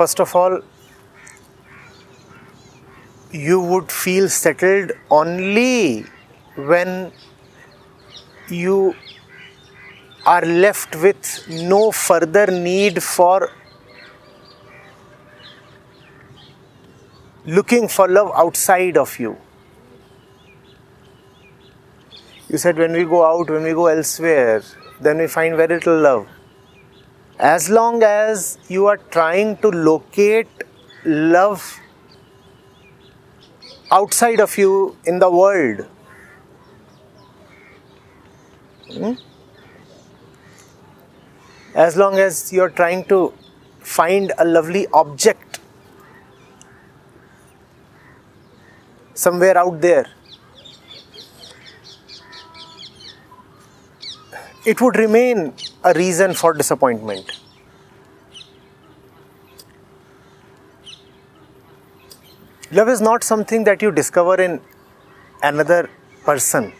first of all, you would feel settled only when you are left with no further need for looking for love outside of you. You said when we go out, when we go elsewhere, then we find very little love. As long as you are trying to locate love outside of you in the world, hmm? as long as you are trying to find a lovely object somewhere out there, it would remain a reason for disappointment. Love is not something that you discover in another person.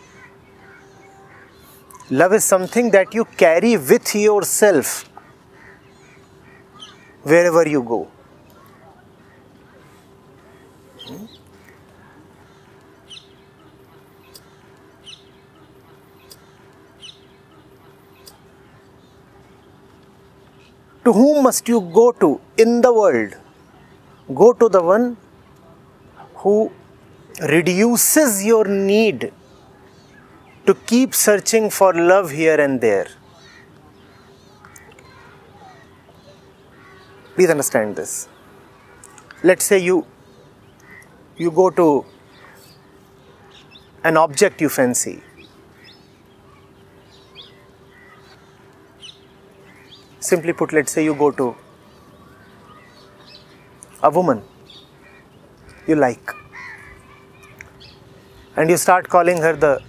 Love is something that you carry with yourself wherever you go. Hmm? To whom must you go to in the world? Go to the one who reduces your need to keep searching for love here and there. Please understand this. Let's say you you go to an object you fancy Simply put, let's say you go to a woman you like and you start calling her the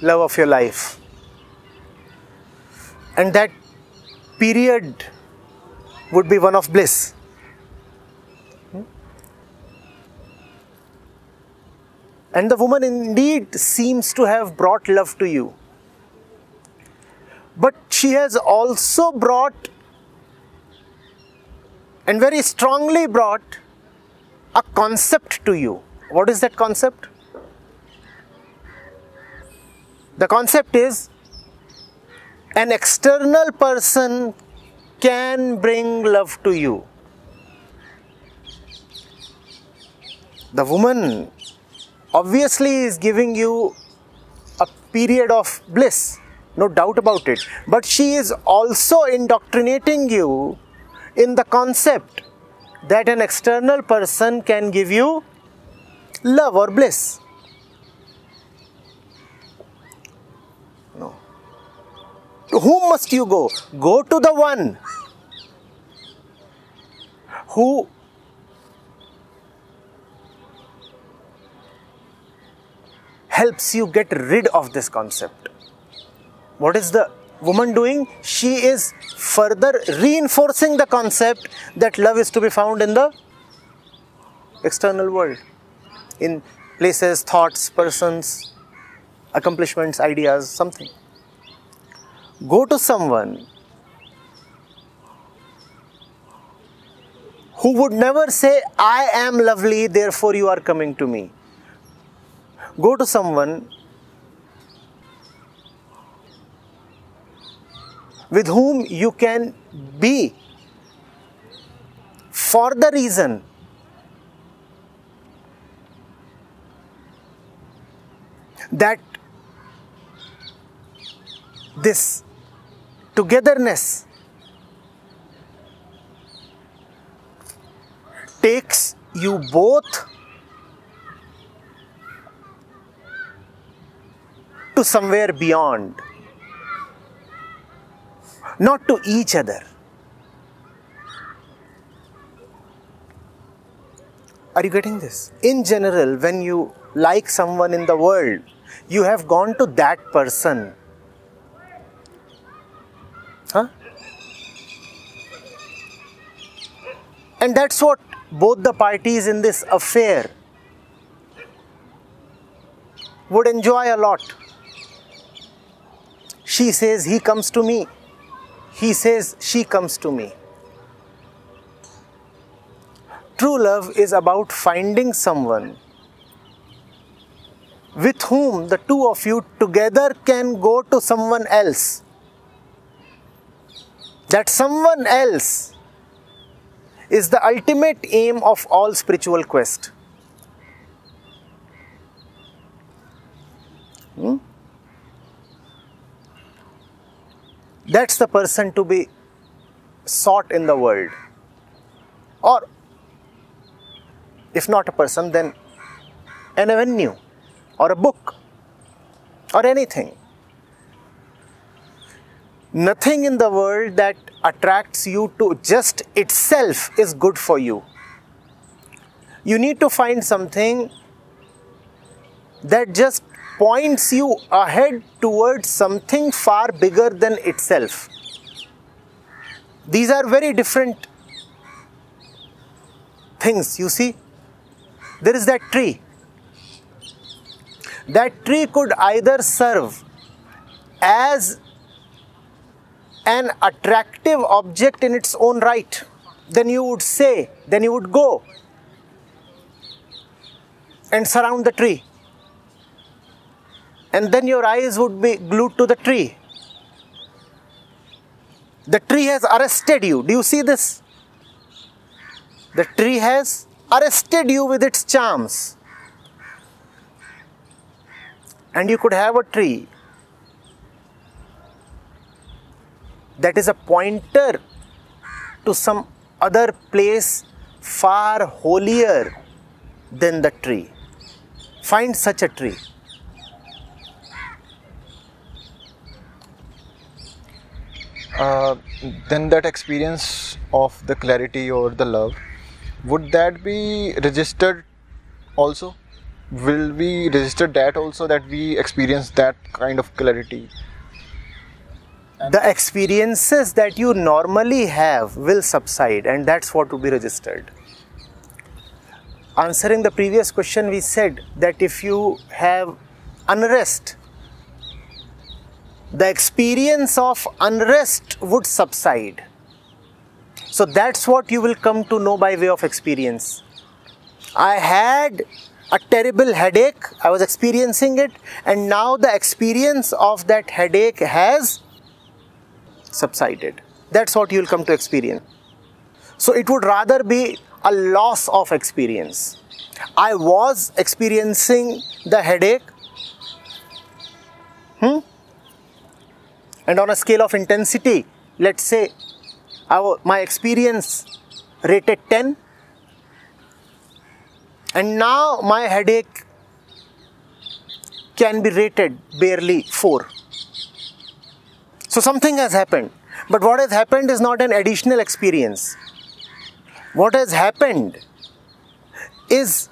love of your life. And that period would be one of bliss. And the woman indeed seems to have brought love to you. But she has also brought and very strongly brought a concept to you. What is that concept? The concept is an external person can bring love to you. The woman obviously is giving you a period of bliss no doubt about it. But she is also indoctrinating you in the concept that an external person can give you love or bliss. No. To whom must you go? Go to the one who helps you get rid of this concept. What is the woman doing? She is further reinforcing the concept that love is to be found in the external world, in places, thoughts, persons, accomplishments, ideas, something. Go to someone who would never say, I am lovely, therefore you are coming to me. Go to someone with whom you can be. For the reason that this togetherness takes you both to somewhere beyond not to each other. Are you getting this? In general, when you like someone in the world, you have gone to that person. Huh? And that's what both the parties in this affair would enjoy a lot. She says, He comes to me he says, She comes to me. True love is about finding someone with whom the two of you together can go to someone else. That someone else is the ultimate aim of all spiritual quest. That's the person to be sought in the world. Or, if not a person, then an avenue or a book or anything. Nothing in the world that attracts you to just itself is good for you. You need to find something that just points you ahead towards something far bigger than itself. These are very different things, you see. There is that tree. That tree could either serve as an attractive object in its own right, then you would say, then you would go and surround the tree. And then your eyes would be glued to the tree. The tree has arrested you. Do you see this? The tree has arrested you with its charms. And you could have a tree that is a pointer to some other place far holier than the tree. Find such a tree. Uh, then that experience of the clarity or the love would that be registered also? Will we register that also that we experience that kind of clarity? The experiences that you normally have will subside and that's what will be registered. Answering the previous question we said that if you have unrest the experience of unrest would subside. So that's what you will come to know by way of experience. I had a terrible headache, I was experiencing it, and now the experience of that headache has subsided. That's what you will come to experience. So it would rather be a loss of experience. I was experiencing the headache. Hmm? And on a scale of intensity let's say our my experience rated 10 and now my headache can be rated barely 4 so something has happened. But what has happened is not an additional experience. What has happened is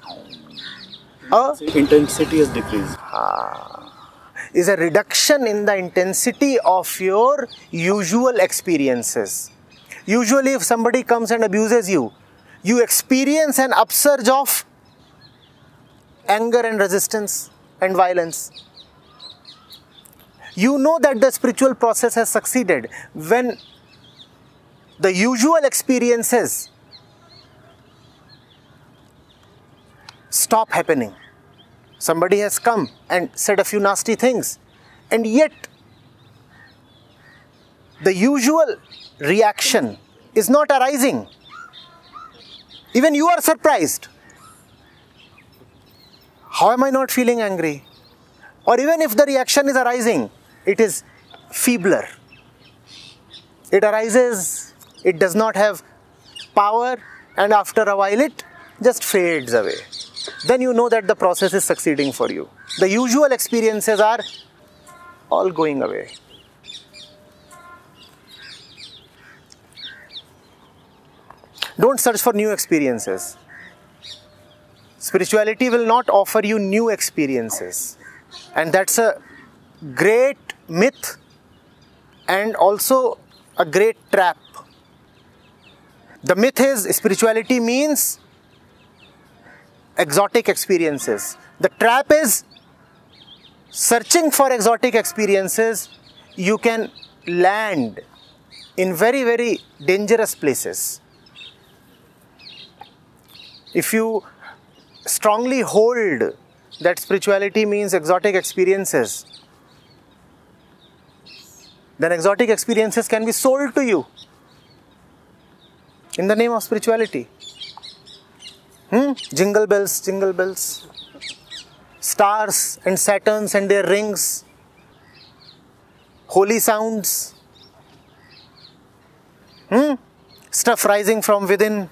a intensity has decreased. Ah is a reduction in the intensity of your usual experiences. Usually, if somebody comes and abuses you, you experience an upsurge of anger and resistance and violence. You know that the spiritual process has succeeded when the usual experiences stop happening somebody has come and said a few nasty things, and yet the usual reaction is not arising. Even you are surprised. How am I not feeling angry? Or even if the reaction is arising, it is feebler. It arises, it does not have power, and after a while it just fades away then you know that the process is succeeding for you. The usual experiences are all going away. Don't search for new experiences. Spirituality will not offer you new experiences. And that's a great myth and also a great trap. The myth is spirituality means exotic experiences. The trap is searching for exotic experiences, you can land in very, very dangerous places. if you strongly hold that spirituality means exotic experiences, then exotic experiences can be sold to you in the name of spirituality. Hmm? Jingle bells, jingle bells. Stars and Saturns and their rings. Holy sounds. Hmm? Stuff rising from within.